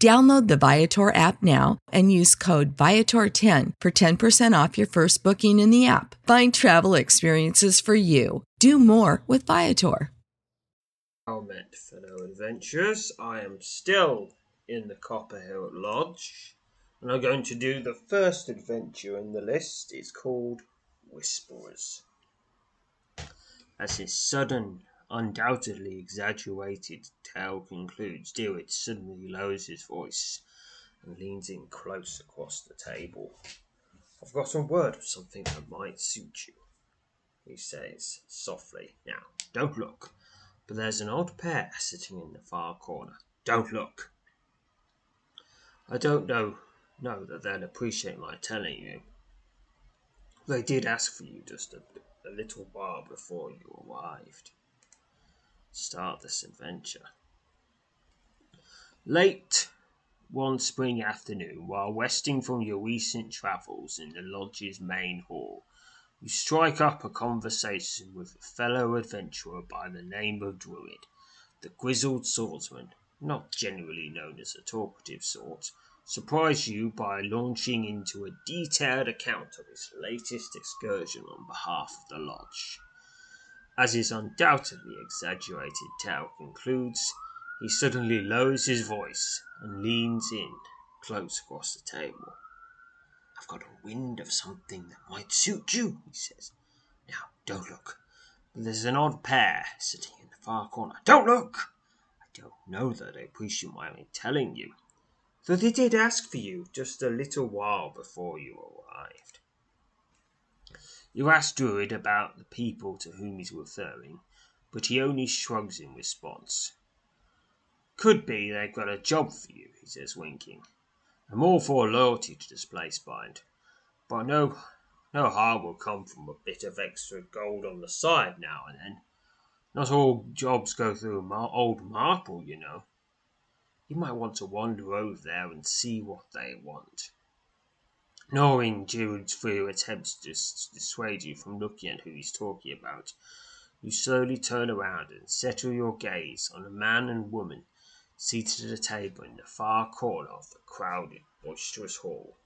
Download the Viator app now and use code Viator10 for 10% off your first booking in the app. Find travel experiences for you. Do more with Viator. Helmet, fellow adventurers. I am still in the Copperhill Lodge, and I'm going to do the first adventure in the list. It's called Whisperers. As his sudden undoubtedly exaggerated tale concludes, Dewitt suddenly lowers his voice and leans in close across the table. I've got a word of something that might suit you, he says softly. Now, don't look, but there's an odd pair sitting in the far corner. Don't look. I don't know know that they'll appreciate my telling you. They did ask for you just a, a little while before you arrived start this adventure. Late one spring afternoon, while resting from your recent travels in the lodge's main hall, you strike up a conversation with a fellow adventurer by the name of Druid, the grizzled swordsman, not generally known as a talkative sort, surprise you by launching into a detailed account of his latest excursion on behalf of the lodge. As his undoubtedly exaggerated tale concludes, he suddenly lowers his voice and leans in close across the table. I've got a wind of something that might suit you, he says. Now, don't look. But there's an odd pair sitting in the far corner. Don't look! I don't know that I appreciate my only telling you, though they did ask for you just a little while before you arrived. You ask Druid about the people to whom he's referring, but he only shrugs in response. Could be they've got a job for you, he says, winking. I'm all for loyalty to this place, mind, but no, no harm will come from a bit of extra gold on the side now and then. Not all jobs go through mar- old Marple, you know. You might want to wander over there and see what they want. Knowing Druid's few attempts to dissuade you from looking at who he's talking about, you slowly turn around and settle your gaze on a man and woman seated at a table in the far corner of the crowded, boisterous hall.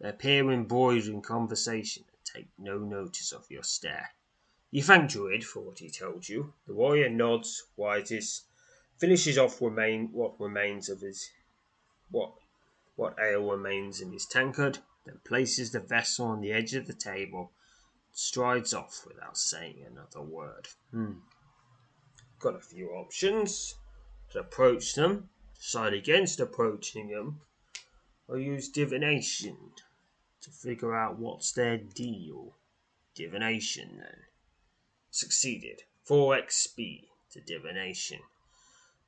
They appear embroidered in conversation and take no notice of your stare. You thank Druid for what he told you. The warrior nods, rises, finishes off remain what remains of his what what ale remains in his tankard, then places the vessel on the edge of the table, strides off without saying another word. Hmm. Got a few options to approach them, decide against approaching them, or use divination to figure out what's their deal. Divination, then. Succeeded. 4 XP to divination.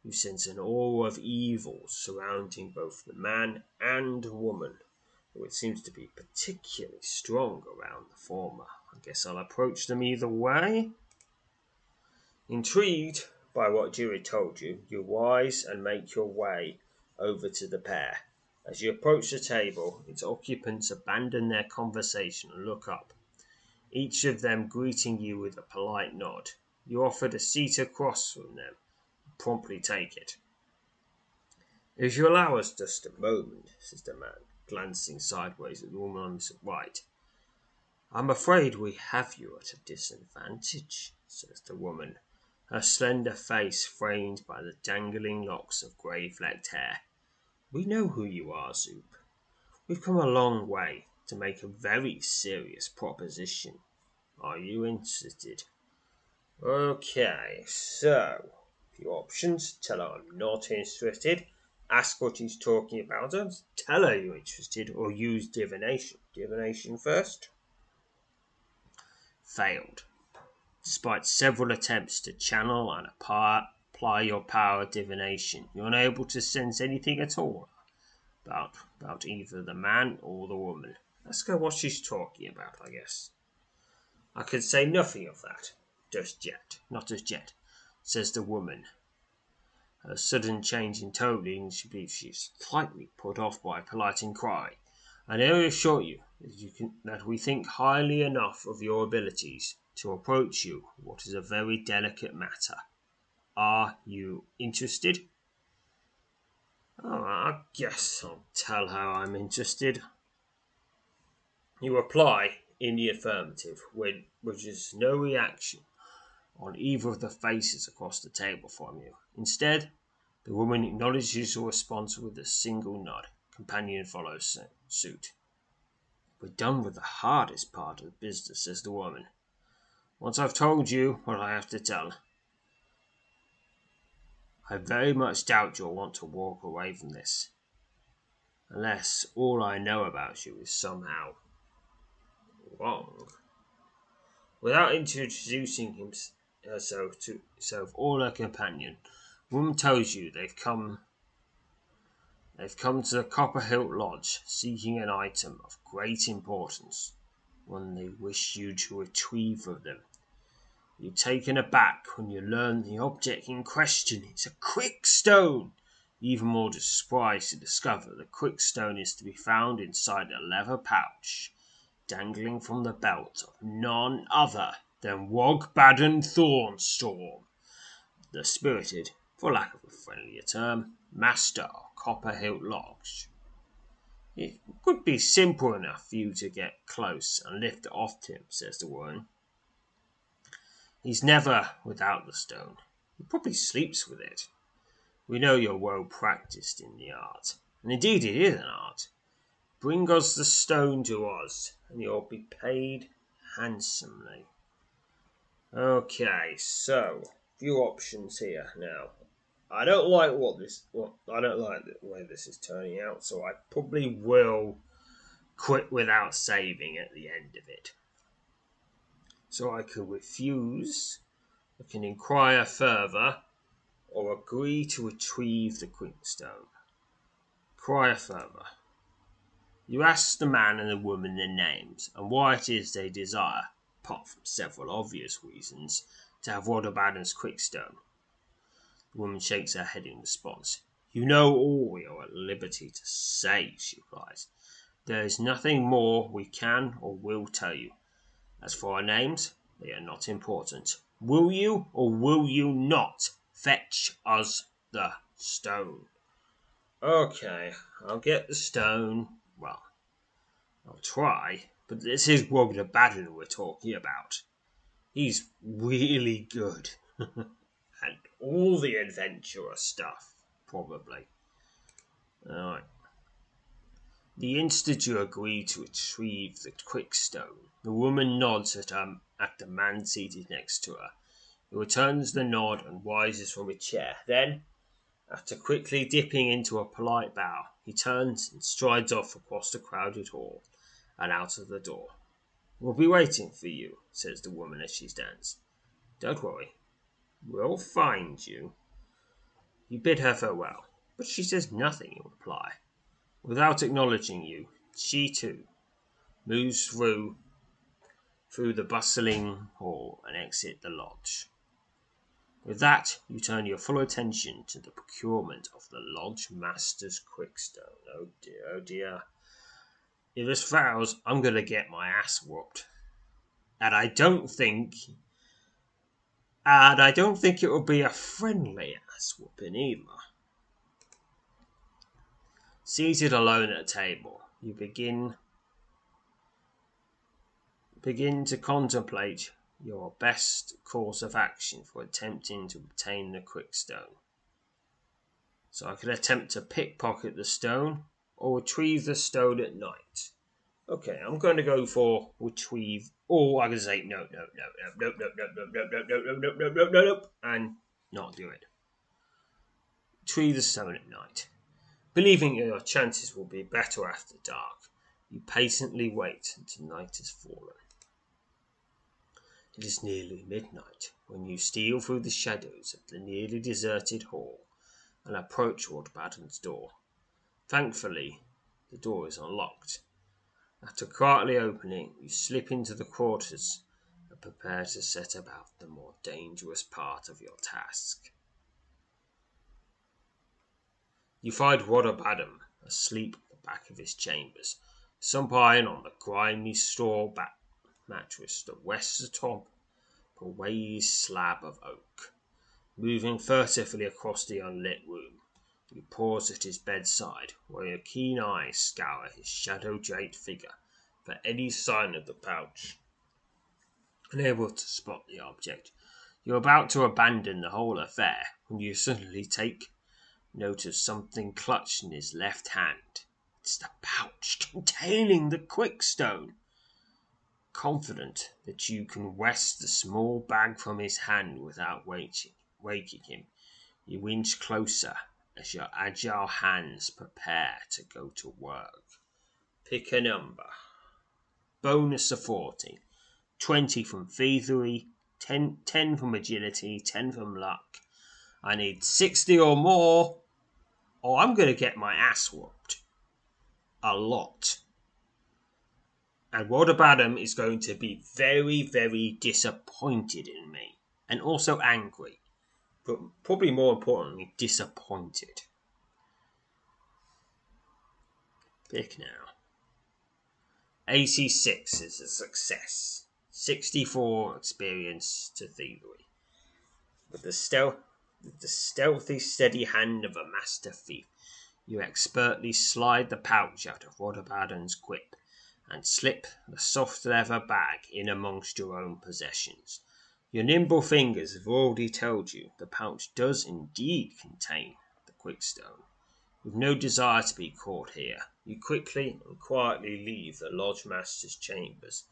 You sense an aura of evil surrounding both the man and woman, it seems to be particularly strong around the former. I guess I'll approach them either way. Intrigued by what Dewey told you, you rise and make your way over to the pair. As you approach the table, its occupants abandon their conversation and look up, each of them greeting you with a polite nod. You offered a seat across from them promptly take it. If you allow us just a moment, says the man, glancing sideways at the woman on his right. I'm afraid we have you at a disadvantage, says the woman, her slender face framed by the dangling locks of grey flecked hair. We know who you are, Zoop. We've come a long way to make a very serious proposition. Are you interested? Okay, so a few options. Tell her I'm not interested. Ask what he's talking about and tell her you're interested, or use divination. Divination first. Failed. Despite several attempts to channel and apply your power of divination, you're unable to sense anything at all about, about either the man or the woman. Let's go what she's talking about, I guess. I can say nothing of that, just yet, not as yet, says the woman. A sudden change in tone believes she's slightly put off by a polite inquiry. And I assure you that, you we think highly enough of your abilities to approach you what is a very delicate matter. Are you interested? Oh, I guess I'll tell her I'm interested. You reply in the affirmative, which is no reaction on either of the faces across the table from you. Instead, the woman acknowledges your response with a single nod. Companion follows suit. We're done with the hardest part of the business, says the woman. Once I've told you what I have to tell, I very much doubt you'll want to walk away from this. Unless all I know about you is somehow wrong. Without introducing Uh, herself to herself or her companion, woman tells you they've come they've come to the Copperhilt Lodge seeking an item of great importance, one they wish you to retrieve for them. You're taken aback when you learn the object in question is a quick stone. Even more surprised to discover the quick stone is to be found inside a leather pouch, dangling from the belt of none other than Wogbaden Thornstorm, the spirited, for lack of a friendlier term, master of Copperhilt Lodge. It would be simple enough for you to get close and lift it off him, says the woman. He's never without the stone. He probably sleeps with it. We know you're well practised in the art, and indeed it is an art. Bring us the stone to us, and you'll be paid handsomely. Okay, so few options here now. I don't like what this. Well, I don't like the way this is turning out, so I probably will quit without saving at the end of it. So I could refuse, I can inquire further, or agree to retrieve the Quickstone. Inquire further. You ask the man and the woman their names and why it is they desire, apart from several obvious reasons, to have Wogbaden's Quickstone. The woman shakes her head in response. You know all we are at liberty to say, she replies. There is nothing more we can or will tell you. As for our names, they are not important. Will you or will you not fetch us the stone? Okay, I'll get the stone. Well, I'll try, but this is Wogbaden we're talking about. He's really good. and all the adventurous stuff, probably. Alright. The instant you agree to retrieve the quickstone, the woman nods at, um, at the man seated next to her. He returns the nod and rises from his chair. Then, after quickly dipping into a polite bow, he turns and strides off across the crowded hall and out of the door. We'll be waiting for you, says the woman as she stands. Don't worry, we'll find you. You bid her farewell, but she says nothing in reply. Without acknowledging you, she too moves through through the bustling hall and exit the lodge. With that, you turn your full attention to the procurement of the lodge master's quickstone. Oh dear, oh dear. If this fails, I'm going to get my ass whooped. And I don't think. And I don't think it will be a friendly ass whooping either. Seated alone at a table, you begin begin to contemplate your best course of action for attempting to obtain the quickstone. So I could attempt to pickpocket the stone retrieve the stone at night. Okay, I'm going to go for retrieve. Or I can say no, no, no, no, no, no, no, no, no, no, no, no, no, no, no, no, and not do it. Retrieve the stone at night. Believing your chances will be better after dark, you patiently wait until night has fallen. It is nearly midnight when you steal through the shadows of the nearly deserted hall and approach Lord Baden's door. Thankfully, the door is unlocked. After quietly opening, it, you slip into the quarters and prepare to set about the more dangerous part of your task. You find Wodder Badham asleep at the back of his chambers, supine on the grimy straw mattress that rests atop a raised slab of oak. Moving furtively across the unlit room, you pause at his bedside, where your keen eyes scour his shadow draped figure for any sign of the pouch. Unable to spot the object, you are about to abandon the whole affair when you suddenly take note of something clutched in his left hand. It's the pouch containing the quickstone. Confident that you can wrest the small bag from his hand without waking, waking him, you inch closer as your agile hands prepare to go to work. Pick a number. Bonus of 40. 20 from thievery, 10, 10 from agility, 10 from luck. I need 60 or more, or I'm going to get my ass whooped. A lot. And Wodder Badham is going to be very, very disappointed in me. And also angry but probably more importantly, disappointed. Pick now. 86 is a success. 64 experience to thievery. With the, stealth, the stealthy, steady hand of a master thief, you expertly slide the pouch out of Wodder Badham's grip and slip the soft leather bag in amongst your own possessions. Your nimble fingers have already told you the pouch does indeed contain the quickstone. With no desire to be caught here, you quickly and quietly leave the lodge master's chambers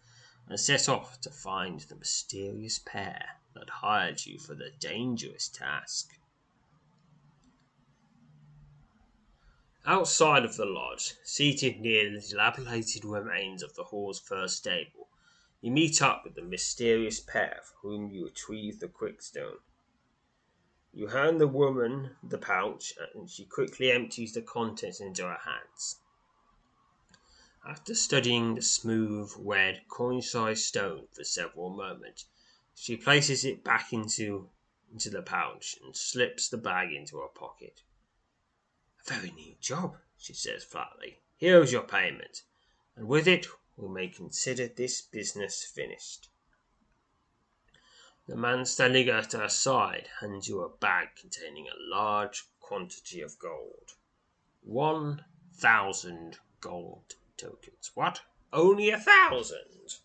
and set off to find the mysterious pair that hired you for the dangerous task. Outside of the lodge, seated near the dilapidated remains of the hall's first stable, you meet up with the mysterious pair from whom you retrieve the quickstone. You hand the woman the pouch, and she quickly empties the contents into her hands. After studying the smooth, red, coin-sized stone for several moments, she places it back into into the pouch and slips the bag into her pocket. A very neat job, she says flatly. Here is your payment, and with it we may consider this business finished. The man standing at her side hands you a bag containing a large quantity of gold. One thousand gold tokens. What? Only a thousand?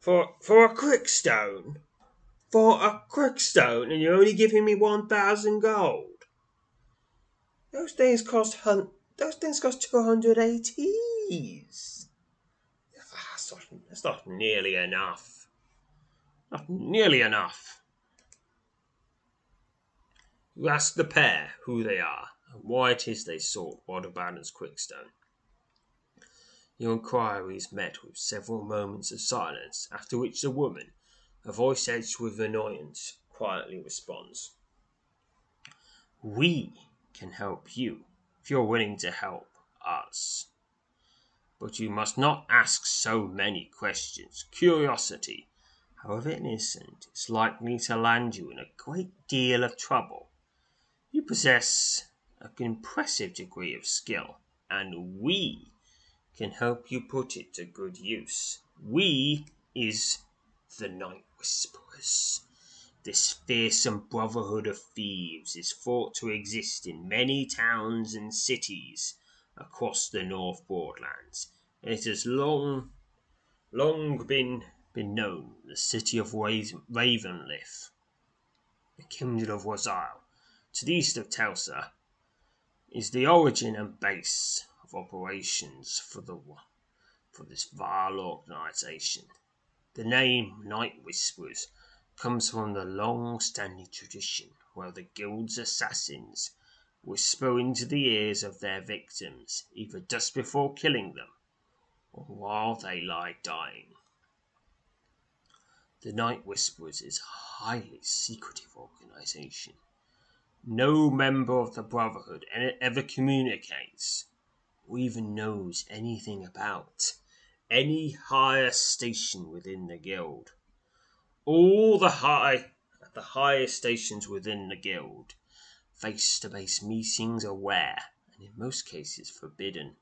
For for a quickstone? For a quickstone, and you're only giving me one thousand gold? Those things cost hun- those things cost two hundred ATs. That's not nearly enough. Not nearly enough. You ask the pair who they are and why it is they sought Wodder Badham's quickstone. Your inquiry is met with several moments of silence, after which the woman, her voice edged with annoyance, quietly responds. We can help you if you're willing to help us. But you must not ask so many questions. Curiosity, however innocent, is likely to land you in a great deal of trouble. You possess an impressive degree of skill, and we can help you put it to good use. We is the Night Whisperers. This fearsome brotherhood of thieves is thought to exist in many towns and cities across the North Broadlands, it has long, long been, been known the city of Ravenlith, the kindred of Wazile, to the east of Telsa, is the origin and base of operations for the for this vile organization. The name Night Whisperers comes from the long-standing tradition where the guild's assassins whisper into the ears of their victims either just before killing them or while they lie dying. The Night Whisperers is a highly secretive organization. No member of the Brotherhood ever communicates or even knows anything about any higher station within the guild. All the high the highest stations within the guild face to face meetings are rare and in most cases forbidden.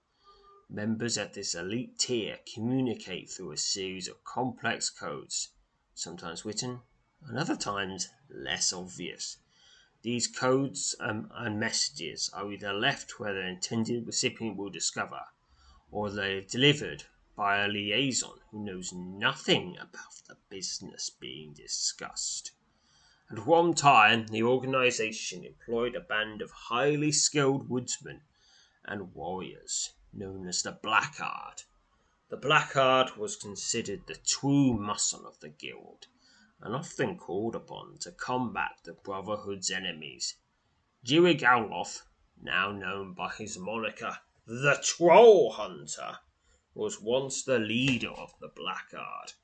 Members at this elite tier communicate through a series of complex codes, sometimes written, and other times less obvious. These codes um, and messages are either left where the intended recipient will discover, or they are delivered by a liaison who knows nothing about the business being discussed. At one time, the organization employed a band of highly skilled woodsmen and warriors known as the Blackguard. The Blackguard was considered the true muscle of the guild and often called upon to combat the Brotherhood's enemies. Alloth, now known by his moniker the Troll Hunter, was once the leader of the Blackguard.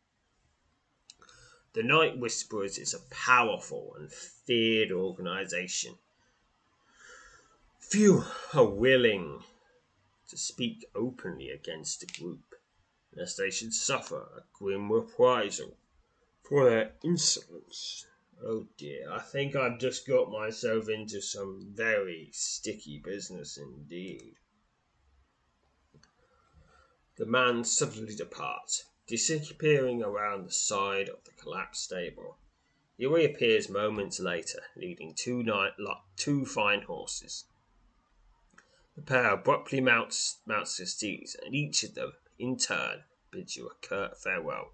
The Night Whisperers is a powerful and feared organization. Few are willing to speak openly against the group, lest they should suffer a grim reprisal for their insolence. Oh dear, I think I've just got myself into some very sticky business indeed. The man suddenly departs, disappearing around the side of the collapsed stable. He reappears moments later, leading two, fine horses. The pair abruptly mounts, mounts their steeds, and each of them, in turn, bids you a curt farewell.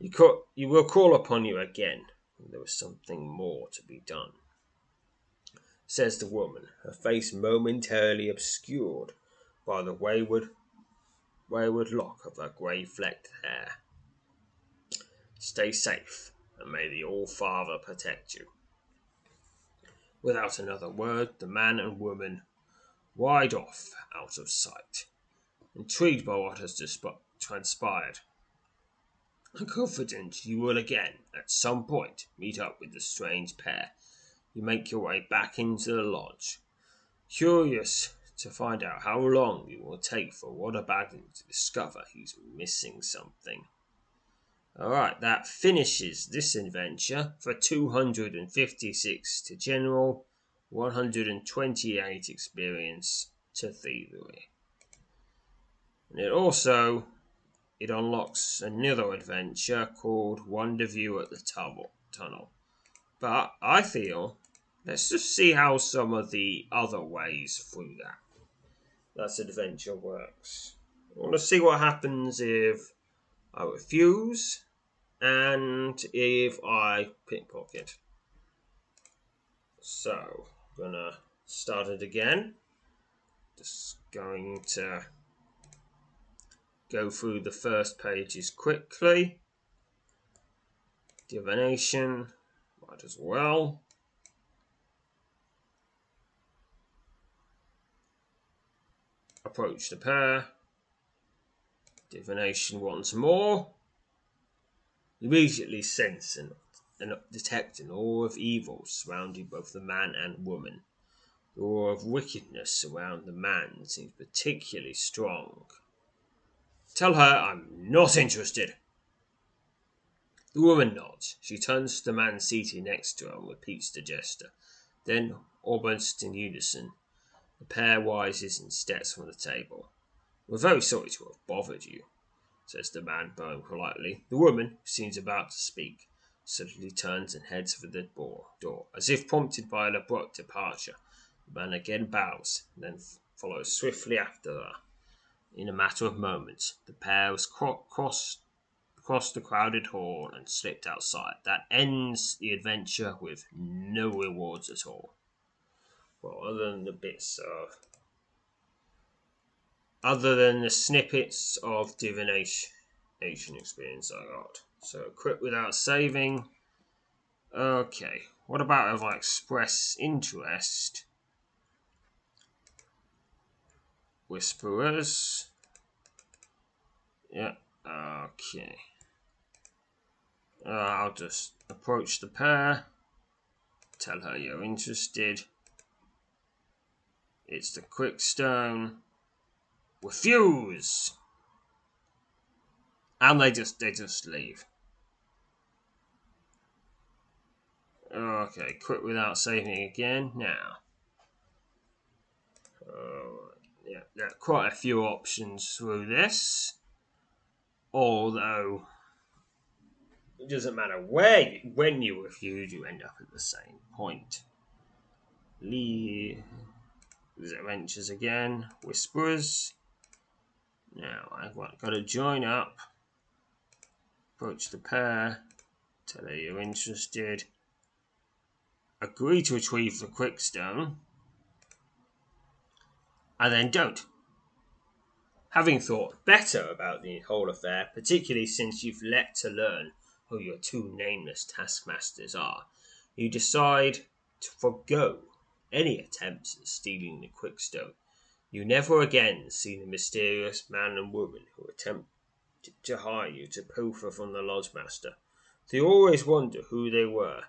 You, you will call upon you again when there is something more to be done, says the woman, her face momentarily obscured by the wayward, wayward lock of her grey flecked hair. Stay safe, and may the All Father protect you. Without another word, the man and woman ride off out of sight, intrigued by what has transpired I'm confident you will again, at some point, meet up with the strange pair. You make your way back into the lodge, curious to find out how long it will take for Waterbaggin to discover he's missing something. Alright, that finishes this adventure for 256 to general, 128 experience to thievery. And it also it unlocks another adventure called Wonder View at the Tunnel. But I feel let's just see how some of the other ways through that that adventure works. I want to see what happens if I refuse and if I pickpocket. So, I'm gonna start it again. Just going to go through the first pages quickly. Divination, might as well. Approach the pair. Divination once more. Immediately sense and, and detect an aura of evil surrounding both the man and woman. The aura of wickedness around the man seems particularly strong. Tell her I'm not interested. The woman nods. She turns to the man seated next to her and repeats the gesture. Then, almost in unison, the pair rises and steps from the table. We're very sorry to have bothered you, says the man, bowing politely. The woman, who seems about to speak, suddenly turns and heads for the door. As if prompted by an abrupt departure, the man again bows, and then follows swiftly after her. In a matter of moments, the pair has cro- crossed crossed the crowded hall and slipped outside. That ends the adventure with no rewards at all. Well, other than the bits of. Other than the snippets of divination experience I got. So, quit without saving. Okay, what about if I express interest? Whisperers. Yeah, okay. Uh, I'll just approach the pair, tell her you're interested. It's the Quickstone. Refuse! And they just they just leave. Okay, quit without saving again. Now. Uh, yeah, there are quite a few options through this. Although it doesn't matter where you, when you refuse, you end up at the same point. Lee adventures again. Whisperers. Now I've got to join up. Approach the pair. Tell her you're interested. Agree to retrieve the quickstone. And then don't. Having thought better about the whole affair, particularly since you've let to learn who your two nameless taskmasters are, you decide to forego any attempts at stealing the Quickstone. You never again see the mysterious man and woman who attempt to hire you to pilfer from the lodge master. They always wonder who they were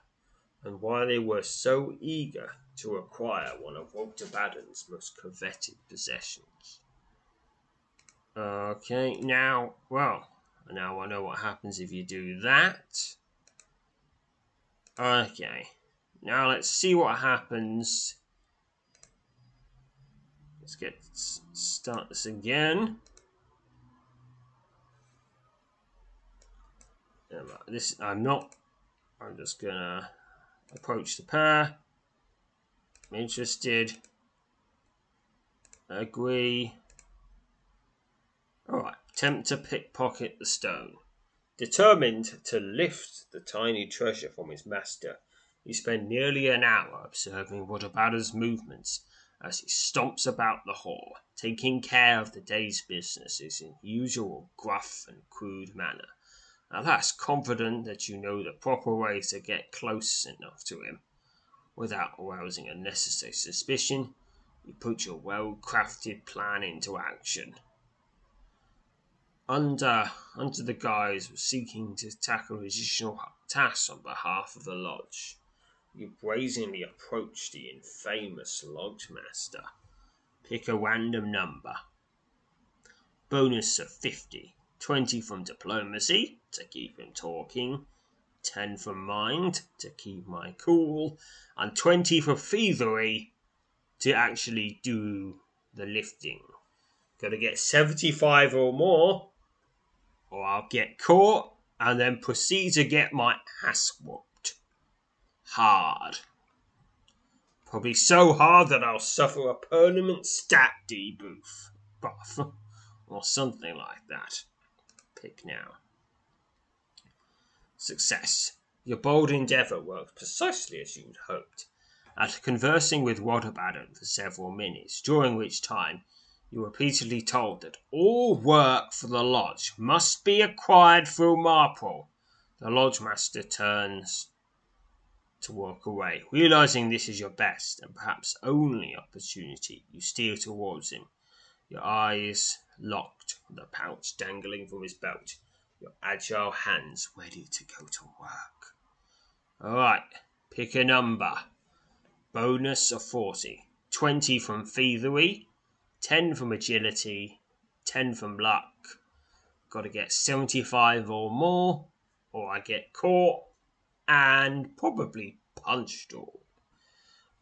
and why they were so eager to acquire one of Walter Baden's most coveted possessions. Okay, now, well, now I know what happens if you do that. Okay. Now let's see what happens. Let's get start this again. This I'm not. I'm just gonna approach the pair. I'm interested. Agree. Alright. Attempt to pickpocket the stone. Determined to lift the tiny treasure from his master, you spend nearly an hour observing Whatabouter's movements as he stomps about the hall, taking care of the day's business in his usual gruff and crude manner. At last, confident that you know the proper way to get close enough to him without arousing unnecessary suspicion, you put your well crafted plan into action under under the guise of seeking to tackle additional tasks on behalf of the lodge. You brazenly approach the infamous lodge master. Pick a random number. Bonus of 50. 20 from diplomacy to keep him talking. 10 from mind to keep my cool. And 20 for thievery to actually do the lifting. Gotta get 75 or more or I'll get caught and then proceed to get my ass whooped. Hard. Probably so hard that I'll suffer a permanent stat debuff buff or something like that. Pick now. Success. Your bold endeavour worked precisely as you'd hoped. After conversing with Whatabouter for several minutes, during which time you were repeatedly told that all work for the lodge must be acquired through Marple. The lodge master turns to walk away. Realizing this is your best and perhaps only opportunity, you steal towards him, your eyes locked, the pouch dangling from his belt, your agile hands ready to go to work. All right, pick a number. Bonus of 40. 20 from thievery, 10 from agility, 10 from luck. Got to get 75 or more, or I get caught and probably punched or.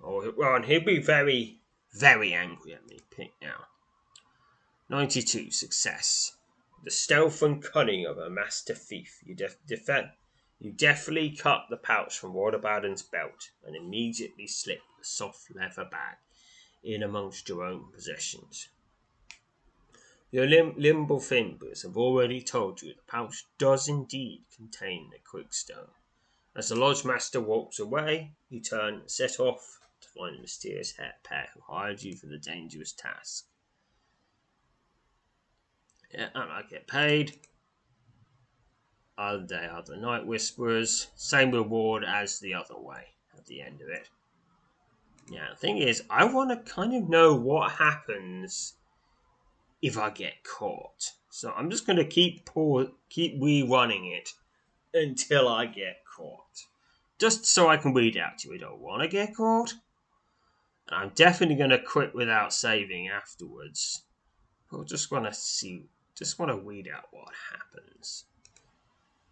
or oh, well, and he'll be very, very angry at me. Pick now. 92. Success. The stealth and cunning of a master thief. You, def- you deftly cut the pouch from Waterbaden's belt and immediately slip the soft leather bag in amongst your own possessions. Your lim- limble fingers have already told you the pouch does indeed contain the quickstone. As the lodge master walks away, you turn and set off to find the mysterious pair who hired you for the dangerous task. Yeah, and I get paid. Other day the night whisperers. Same reward as the other way at the end of it. Yeah, the thing is, I want to kind of know what happens if I get caught. So I'm just going to keep pour, keep rerunning it until I get caught. Just so I can weed out do I don't want to get caught. And I'm definitely going to quit without saving afterwards. But I just want to see, just want to weed out what happens.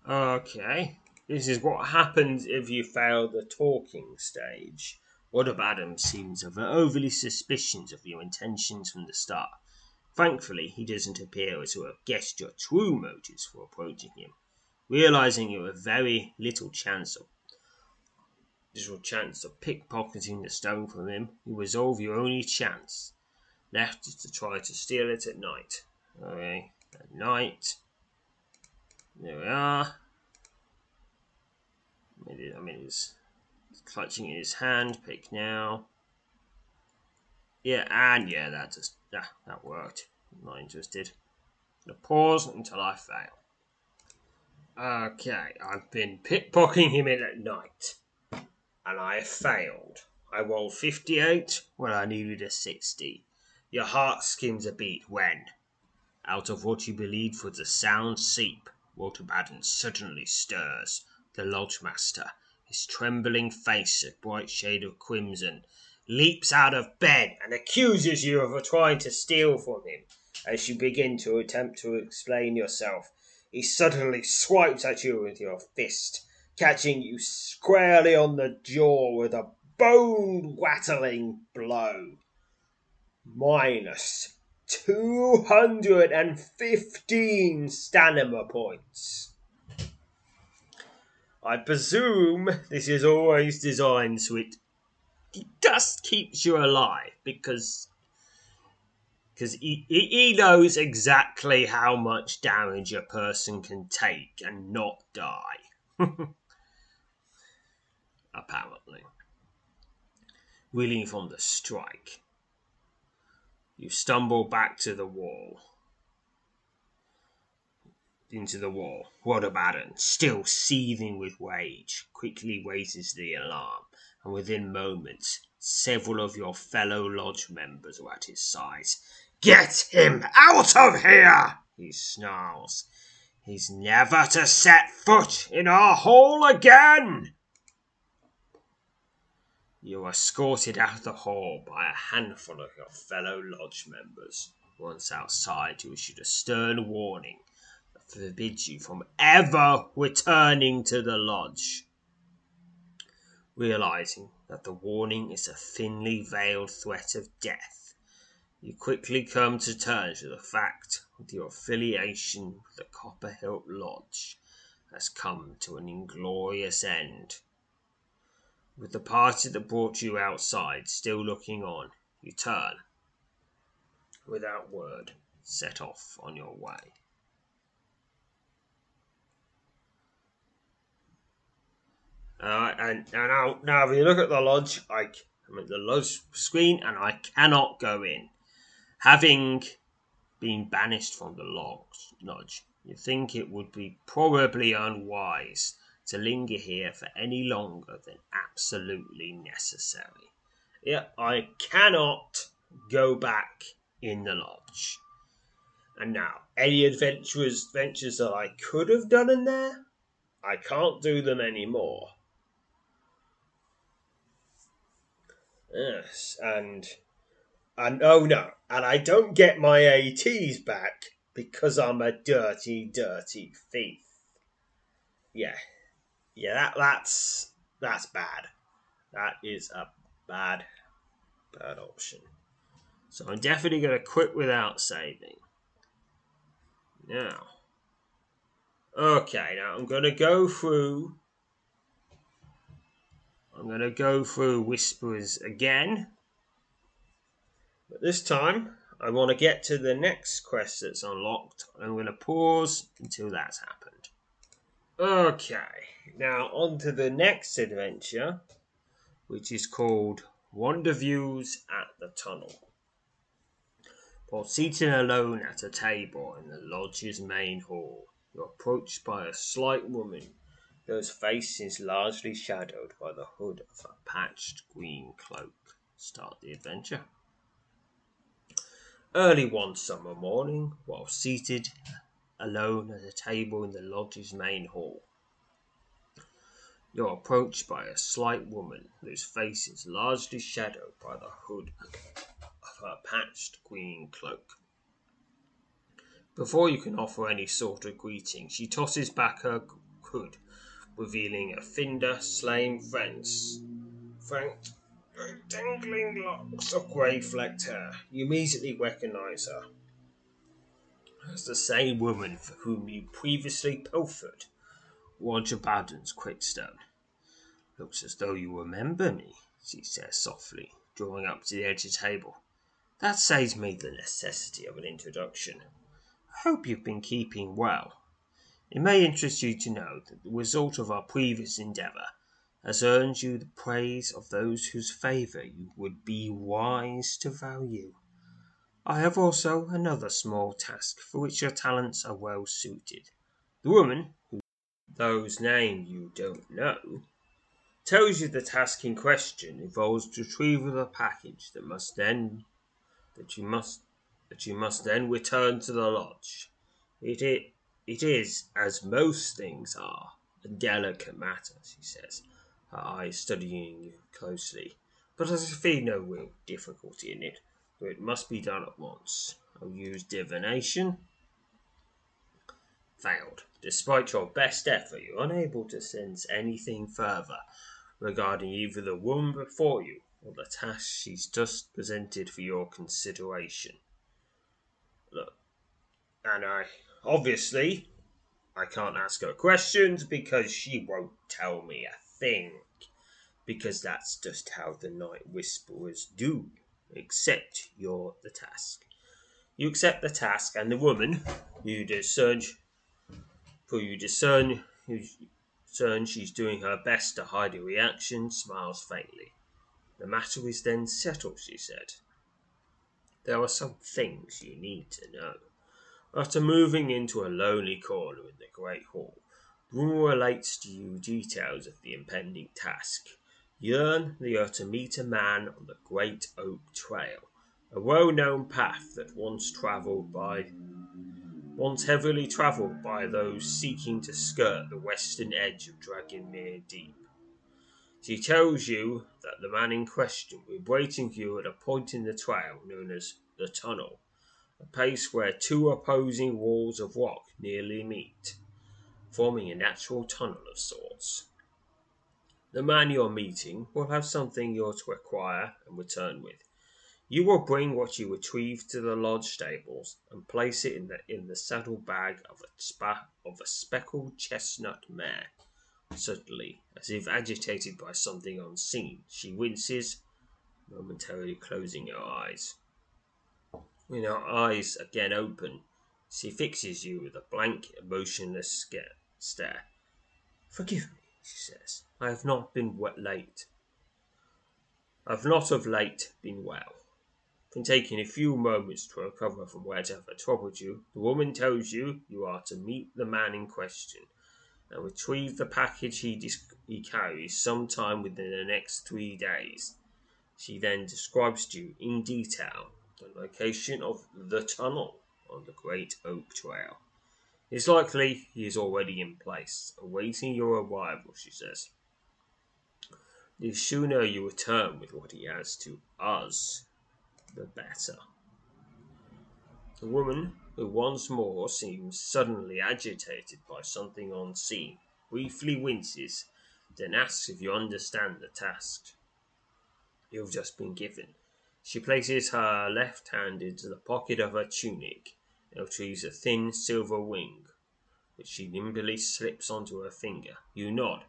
Okay, this is what happens if you fail the talking stage. What of Adam seems overly suspicious of your intentions from the start. Thankfully, he doesn't appear to have guessed your true motives for approaching him. Realizing you have very little chance of little chance of pickpocketing the stone from him, you resolve your only chance left is to try to steal it at night. Okay, at night. There we are. I mean, he's clutching in his hand. Pick now. Yeah, and yeah, that just yeah, that worked. I'm not interested. Gonna pause until I fail. Okay, I've been pickpocketing him in at night, and I failed. I rolled 58 when I needed a 60. Your heart skims a beat when, out of what you believed was a sound sleep, Walter Baden suddenly stirs. The lodge master, his trembling face a bright shade of crimson, leaps out of bed and accuses you of trying to steal from him. As you begin to attempt to explain yourself, he suddenly swipes at you with your fist, catching you squarely on the jaw with a bone rattling blow. Minus 215 stamina points. I presume this is always designed so it just keeps you alive because because he, he knows exactly how much damage a person can take and not die. Apparently. Reeling from the strike, you stumble back to the wall. Into the wall. Waterbaden, still seething with rage, quickly raises the alarm, and within moments, several of your fellow lodge members are at his side. Get him out of here! he snarls. He's never to set foot in our hall again! You are escorted out of the hall by a handful of your fellow lodge members. Once outside, you issued a stern warning that forbids you from ever returning to the lodge. Realizing that the warning is a thinly veiled threat of death, you quickly come to terms with the fact that your affiliation with the Copperhilt Lodge has come to an inglorious end. With the party that brought you outside still looking on, you turn, without word, set off on your way. Uh, and, and now, now, if you look at the lodge, I, I'm at the lodge screen and I cannot go in. Having been banished from the lodge, lodge, you think it would be probably unwise to linger here for any longer than absolutely necessary. Yeah, I cannot go back in the lodge. And now, any adventurous ventures that I could have done in there, I can't do them anymore. Yes, and And oh no, and I don't get my ATs back because I'm a dirty, dirty thief. Yeah, yeah, that that's that's bad. That is a bad, bad option. So I'm definitely going to quit without saving. Now, okay, now I'm going to go through. I'm going to go through Whisperers again. But this time, I want to get to the next quest that's unlocked. I'm going to pause until that's happened. Okay, now on to the next adventure, which is called Wander Views at the Tunnel. While seated alone at a table in the lodge's main hall, you're approached by a slight woman whose face is largely shadowed by the hood of a patched green cloak. Start the adventure. Early one summer morning, while seated alone at a table in the lodge's main hall, you're approached by a slight woman whose face is largely shadowed by the hood of her patched green cloak. Before you can offer any sort of greeting, she tosses back her hood, revealing a Finder slain friend's frank dangling locks of grey flecked hair. You immediately recognize her as the same woman for whom you previously pilfered Roger Baden's quickstone. Looks as though you remember me, she says softly, drawing up to the edge of the table. That saves me the necessity of an introduction. I hope you've been keeping well. It may interest you to know that the result of our previous endeavour has earned you the praise of those whose favour you would be wise to value. I have also another small task for which your talents are well suited. The woman, whose name you don't know, tells you the task in question involves the retrieval of a package that must then that you must that you must then return to the lodge. It is, it is, as most things are, a delicate matter, she says, eyes studying closely. But I see no real difficulty in it, it must be done at once. I'll use divination. Failed. Despite your best effort, you're unable to sense anything further regarding either the woman before you or the task she's just presented for your consideration. Look, and I obviously I can't ask her questions because she won't tell me a thing. Because that's just how the night whisperers do. Accept your the task. You accept the task, and the woman you discern, for you discern, you discern she's doing her best to hide her reaction, smiles faintly. The matter is then settled, she said. There are some things you need to know. After moving into a lonely corner in the great hall, Rumor relates to you details of the impending task. You learn that are to meet a man on the Great Oak Trail, a well-known path that once travelled by once heavily travelled by those seeking to skirt the western edge of Dragonmere Deep. She tells you that the man in question will be waiting for you at a point in the trail known as the Tunnel, a place where two opposing walls of rock nearly meet, forming a natural tunnel of sorts. The man you're meeting will have something you're to acquire and return with. You will bring what you retrieve to the lodge stables and place it in the in the saddle bag of a spa, of a speckled chestnut mare. Suddenly, as if agitated by something unseen, she winces, momentarily closing her eyes. When her eyes again open, she fixes you with a blank, emotionless stare. Forgive me, she says. I have not been late. I have not of late been well. In taking a few moments to recover from whatever troubled you, the woman tells you you are to meet the man in question and retrieve the package he, dis- he carries sometime within the next three days. She then describes to you in detail the location of the tunnel on the Great Oak Trail. It's likely he is already in place, awaiting your arrival, she says. The sooner you return with what he has to us, the better. The woman, who once more seems suddenly agitated by something unseen, briefly winces, then asks if you understand the task you've just been given. She places her left hand into the pocket of her tunic retrieves a thin silver ring, which she nimbly slips onto her finger. You nod,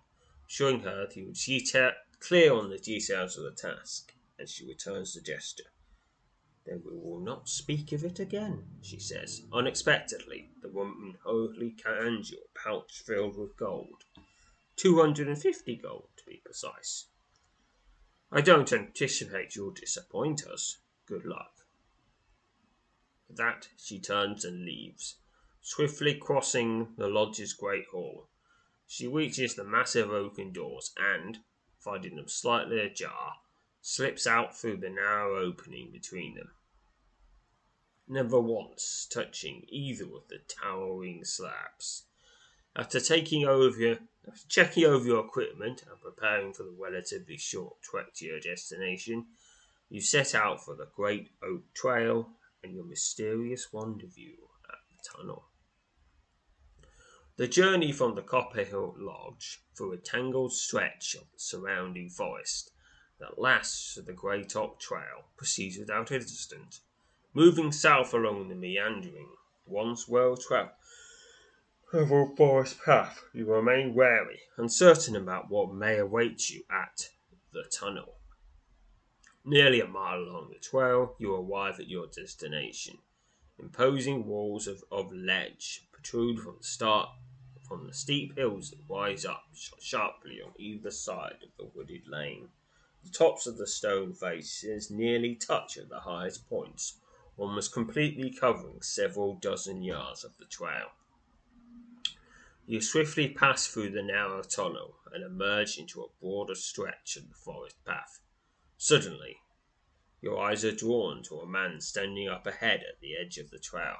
showing her that you are clear on the details of the task, and she returns the gesture. Then we will not speak of it again, she says. Unexpectedly, the woman hurriedly hands you a pouch filled with gold. Two hundred and fifty gold, to be precise. I don't anticipate you'll disappoint us. Good luck. With that, she turns and leaves, swiftly crossing the lodge's great hall. She reaches the massive oaken doors and, finding them slightly ajar, slips out through the narrow opening between them, never once touching either of the towering slabs. After taking over, after checking over your equipment and preparing for the relatively short trek to your destination, you set out for the Great Oak Trail and your mysterious rendezvous at the tunnel. The journey from the Copperhill Lodge through a tangled stretch of the surrounding forest that lasts to the Great Oak Trail proceeds without incident, moving south along the meandering, once well traveled forest path. You remain wary, uncertain about what may await you at the tunnel. Nearly a mile along the trail, you arrive at your destination. Imposing walls of, of ledge protrude from the start from the steep hills that rise up sharply on either side of the wooded lane. The tops of the stone faces nearly touch at the highest points, almost completely covering several dozen yards of the trail. You swiftly pass through the narrow tunnel and emerge into a broader stretch of the forest path. Suddenly, your eyes are drawn to a man standing up ahead at the edge of the trail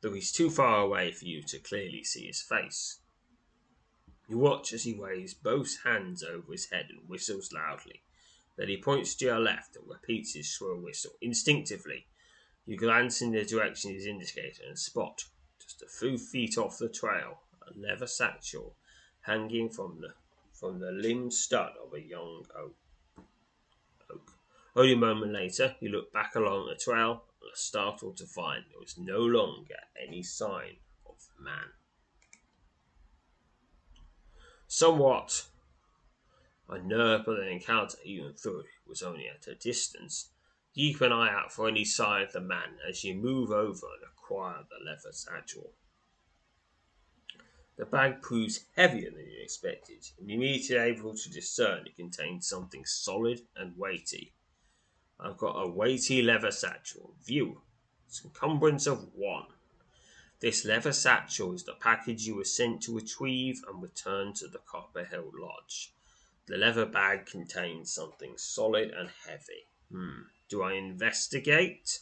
though he's too far away for you to clearly see his face. You watch as he waves both hands over his head and whistles loudly. Then he points to your left and repeats his shrill whistle. Instinctively, you glance in the direction he's indicated and spot, just a few feet off the trail, a leather satchel hanging from the from the limb stud of a young oak. Only a moment later, you look back along the trail and are startled to find there was no longer any sign of man. Somewhat unnerved by the encounter, even though it was only at a distance, keep an eye out for any sign of the man as you move over and acquire the leather satchel. The bag proves heavier than you expected, and you immediately able to discern it contains something solid and weighty. I've got a weighty leather satchel. View. It's encumbrance of one. This leather satchel is the package you were sent to retrieve and return to the Copper Hill Lodge. The leather bag contains something solid and heavy. Hmm. Do I investigate?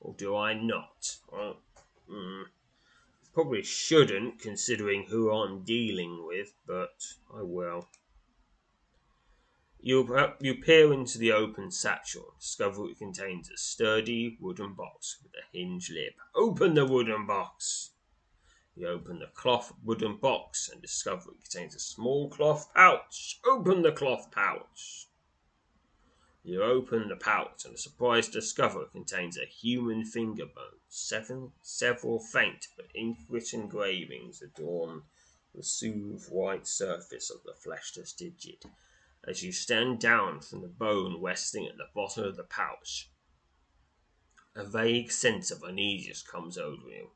Or do I not? Well, hmm. Probably shouldn't, considering who I'm dealing with, but I will. You, you peer into the open satchel and discover it contains a sturdy wooden box with a hinge lid. Open the wooden box! You open the cloth wooden box and discover it contains a small cloth pouch. Open the cloth pouch! You open the pouch and the surprise discover it contains a human finger bone. Seven, several faint but intricate engravings adorn the smooth white surface of the fleshless digit as you stand down from the bone resting at the bottom of the pouch. A vague sense of uneasiness comes over you.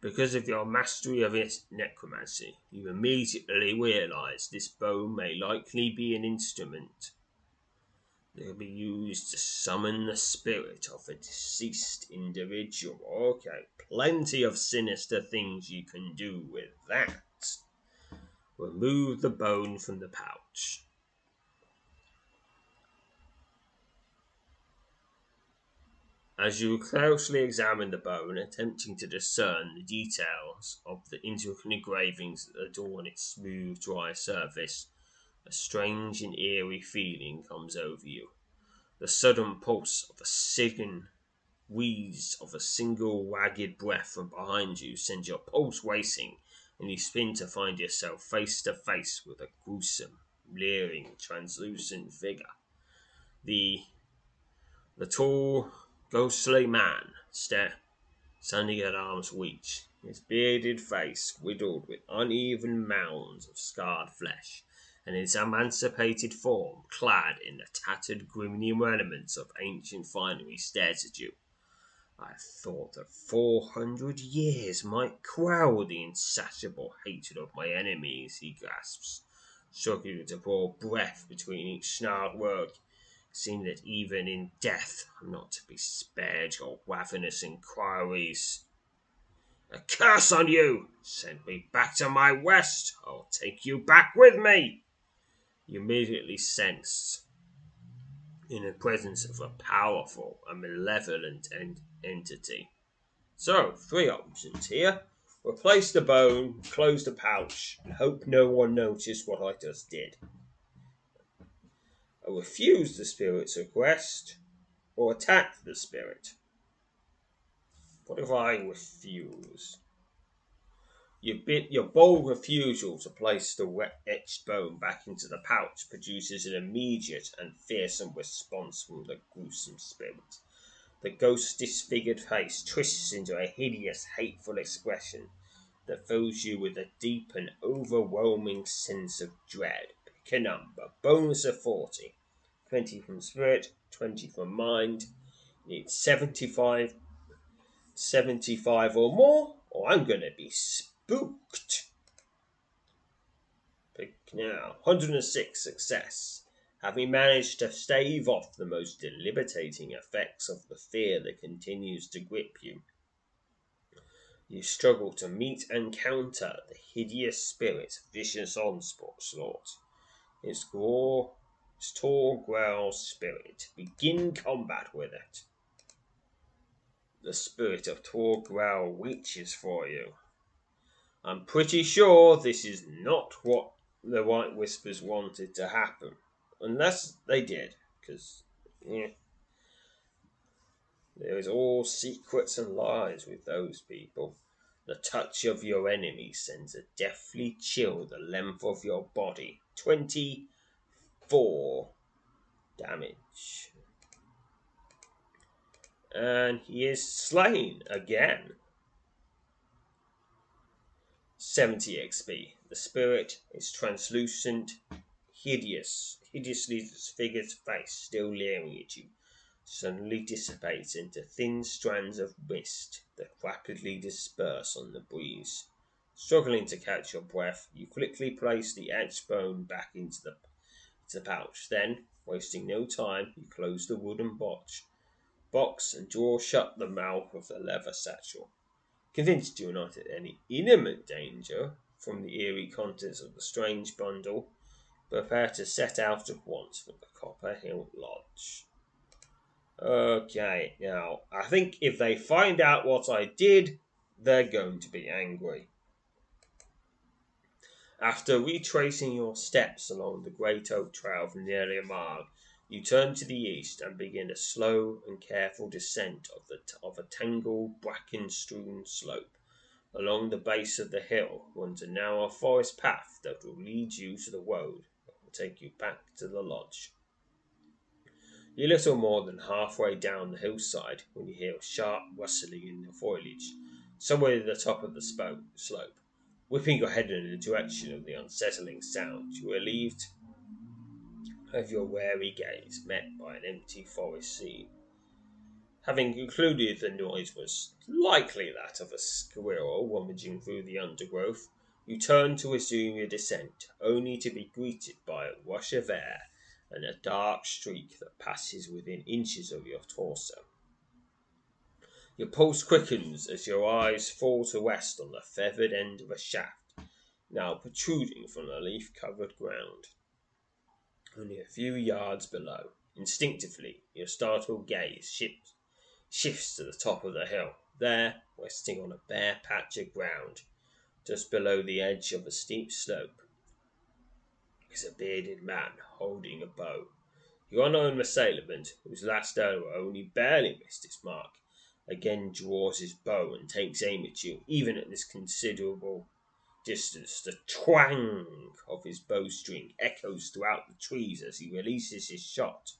Because of your mastery of necromancy, you immediately realize this bone may likely be an instrument that will be used to summon the spirit of a deceased individual. Okay, plenty of sinister things you can do with that. Remove the bone from the pouch. As you closely examine the bone, attempting to discern the details of the intricate engravings that adorn its smooth, dry surface, a strange and eerie feeling comes over you. The sudden pulse of a sudden wheeze of a single ragged breath from behind you sends your pulse racing, and you spin to find yourself face to face with a gruesome, leering, translucent figure. The the tall, ghostly man stare, standing at arm's reach, his bearded face riddled with uneven mounds of scarred flesh, and his emaciated form clad in the tattered grimly remnants of ancient finery stares at you. I thought that four hundred years might quell the insatiable hatred of my enemies, he gasps, struggling to draw breath between each snarled word seeing that even in death I'm not to be spared your ravenous inquiries. A curse on you! Send me back to my west. I'll take you back with me. You immediately sense, in the presence of a powerful and malevolent en- entity. So, three options here. Replace the bone, close the pouch, and hope no one noticed what I just did. Refuse the spirit's request or attack the spirit. What if I refuse? Your, bit, your bold refusal to place the wet etched bone back into the pouch produces an immediate and fearsome response from the gruesome spirit. The ghost's disfigured face twists into a hideous, hateful expression that fills you with a deep and overwhelming sense of dread. Pick a number. Bonus of 40. 20 from spirit, 20 from mind. Need 75, 75 or more, or I'm going to be spooked. Pick now. 106 success. Having managed to stave off the most debilitating effects of the fear that continues to grip you, you struggle to meet and counter the hideous spirit's vicious onslaught. Its gore growl spirit. Begin combat with it. The spirit of growl reaches for you. I'm pretty sure this is not what the White Whispers wanted to happen. Unless they did, because, yeah. There is all secrets and lies with those people. The touch of your enemy sends a deathly chill the length of your body. Twenty four damage. And he is slain again. 70 XP. The spirit is translucent, hideous, hideously disfigured face still leering at you, suddenly dissipates into thin strands of mist that rapidly disperse on the breeze. Struggling to catch your breath, you quickly place the etched bone back into the the pouch. Then, wasting no time, he closed the wooden box, box and draw shut the mouth of the leather satchel. Convinced you are not at any imminent danger from the eerie contents of the strange bundle, prepare to set out at once for the Copper Hill Lodge. Okay, now, I think if they find out what I did, they're going to be angry. After retracing your steps along the great oak trail for nearly a mile, you turn to the east and begin a slow and careful descent of, the, of a tangled, bracken strewn slope. Along the base of the hill runs a narrow forest path that will lead you to the road that will take you back to the lodge. You're little more than halfway down the hillside when you hear a sharp rustling in the foliage, somewhere at the top of the slope. Whipping your head in the direction of the unsettling sound, you are relieved of your wary gaze met by an empty forest scene. Having concluded the noise was likely that of a squirrel rummaging through the undergrowth, you turn to resume your descent, only to be greeted by a rush of air and a dark streak that passes within inches of your torso. Your pulse quickens as your eyes fall to rest on the feathered end of a shaft now protruding from the leaf covered ground. Only a few yards below, instinctively, your startled gaze shifts, shifts to the top of the hill. There, resting on a bare patch of ground, just below the edge of a steep slope, is a bearded man holding a bow. Your unknown assailant, whose last arrow only barely missed its mark, again draws his bow and takes aim at you, even at this considerable distance. The twang of his bowstring echoes throughout the trees as he releases his shot.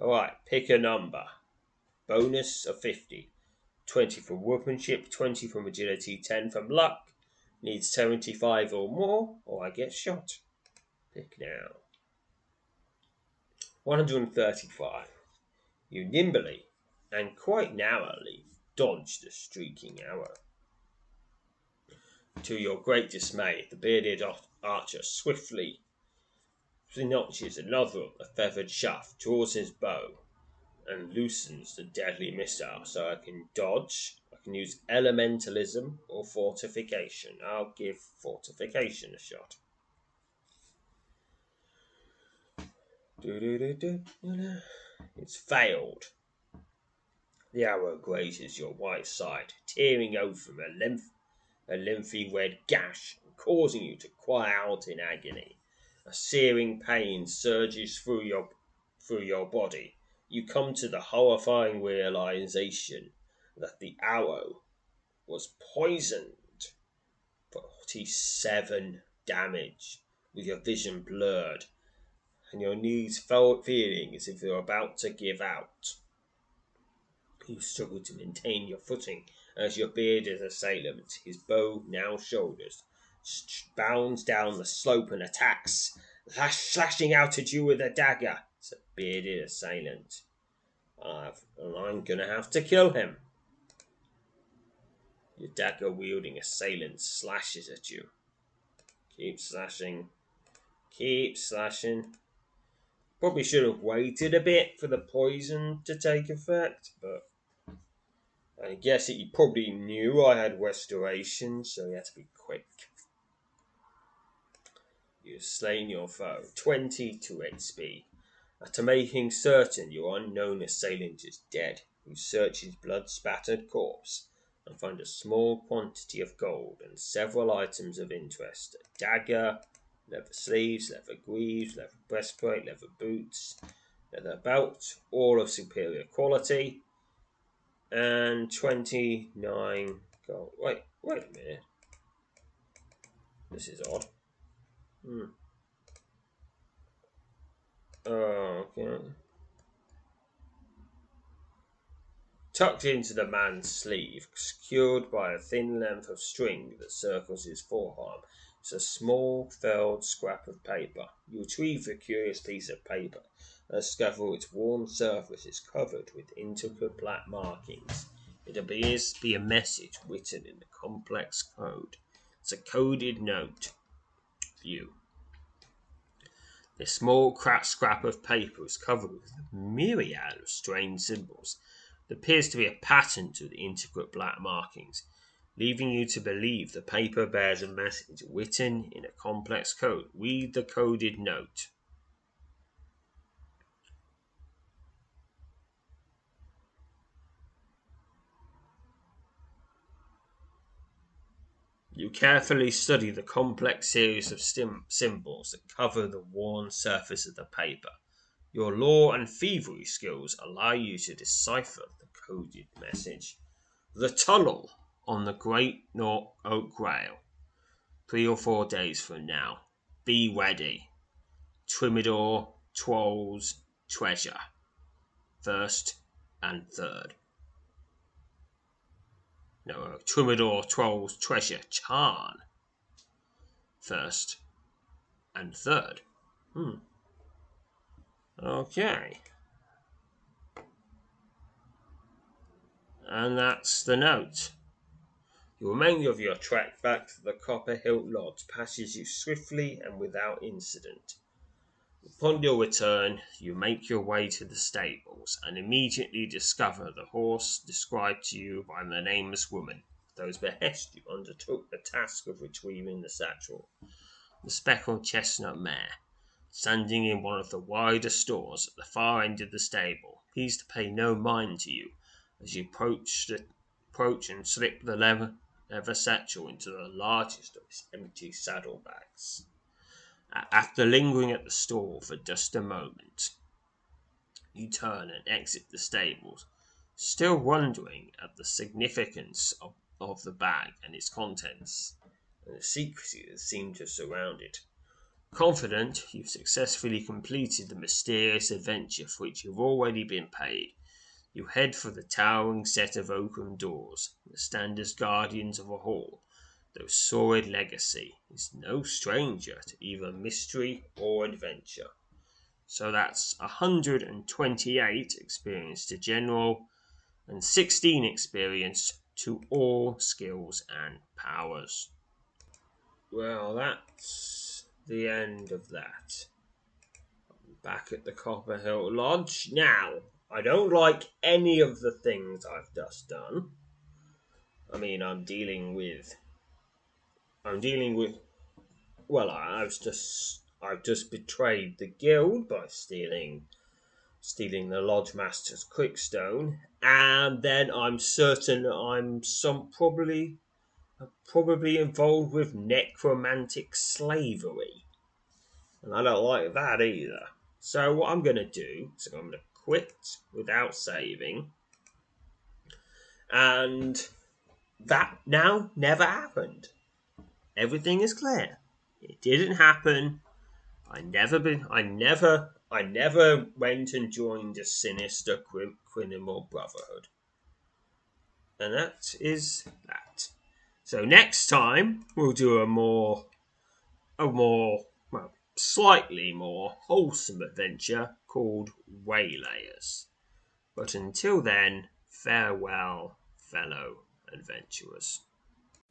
All right, pick a number. Bonus of 50. 20 from workmanship, 20 from agility, 10 from luck. Needs 75 or more, or I get shot. Pick now. 135. You nimbly and quite narrowly dodge the streaking arrow. To your great dismay, the bearded archer swiftly notches another of the feathered shaft, draws his bow, and loosens the deadly missile so I can dodge. I can use elementalism or fortification. I'll give fortification a shot. It's failed. The arrow grazes your right side, tearing open a, lymph, a lengthy red gash, causing you to cry out in agony. A searing pain surges through your through your body you come to the horrifying realization that the arrow was poisoned. 47 damage, with your vision blurred, and your knees felt feeling as if you're about to give out. You struggle to maintain your footing as your bearded assailant, his bow now shoulders, bounds down the slope and attacks, slashing out at you with a dagger. It's a bearded assailant. I've, I'm gonna have to kill him. Your dagger wielding assailant slashes at you. Keep slashing. Keep slashing. Probably should have waited a bit for the poison to take effect, but I guess he probably knew I had restoration, so he had to be quick. You've slain your foe. 22 XP. After making certain your unknown assailant is dead, you search his blood spattered corpse and find a small quantity of gold and several items of interest a dagger, leather sleeves, leather greaves, leather breastplate, leather boots, leather belt, all of superior quality, and 29 gold. Wait, wait a minute. This is odd. Hmm. Oh, okay. Tucked into the man's sleeve, secured by a thin length of string that circles his forearm, is a small felled scrap of paper. You retrieve the curious piece of paper discover its worn surface is covered with intricate black markings. It appears to be a message written in a complex code. It's a coded note. View. This small cracked scrap of paper is covered with a myriad of strange symbols. It appears to be a pattern to the intricate black markings, leaving you to believe the paper bears a message written in a complex code. Read the coded note. You carefully study the complex series of symbols that cover the worn surface of the paper. Your law and thievery skills allow you to decipher the coded message. The tunnel on the Great North Oak Trail. Three or four days from now. Be ready. Trimidor Troll's treasure. First and third. No, Troubadour Troll's treasure, Charn. First and third. Hmm. Okay. And that's the note. The remainder of your trek back to the Copper Hill Lodge passes you swiftly and without incident. Upon your return, you make your way to the stables and immediately discover the horse described to you by the nameless woman, at whose behest you undertook the task of retrieving the satchel. The speckled chestnut mare, standing in one of the wider stalls at the far end of the stable, pleased to pay no mind to you as you approach, the, approach and slip the leather, leather satchel into the largest of its empty saddlebags. After lingering at the stall for just a moment, you turn and exit the stables, still wondering at the significance of, of the bag and its contents, and the secrecy that seemed to surround it. Confident you've successfully completed the mysterious adventure for which you've already been paid, you head for the towering set of oaken doors, the stand as guardians of a hall, whose sordid legacy is no stranger to either mystery or adventure. So that's 128 experience to general and 16 experience to all skills and powers. Well, that's the end of that. I'm back at the Copperhill Lodge. Now, I don't like any of the things I've just done. I mean, I'm dealing with. I'm dealing with. Well, I, I've just. I've just betrayed the guild by stealing. Stealing the Lodge Master's Quickstone, and then I'm certain I'm some probably probably involved with necromantic slavery. And I don't like that either. So what I'm going to do is I'm going to quit without saving. And that now never happened. Everything is clear. It didn't happen. I never been I never I never went and joined a sinister criminal brotherhood. And that is that. So next time we'll do a more a more well slightly more wholesome adventure called Waylayers. But until then, farewell, fellow adventurers.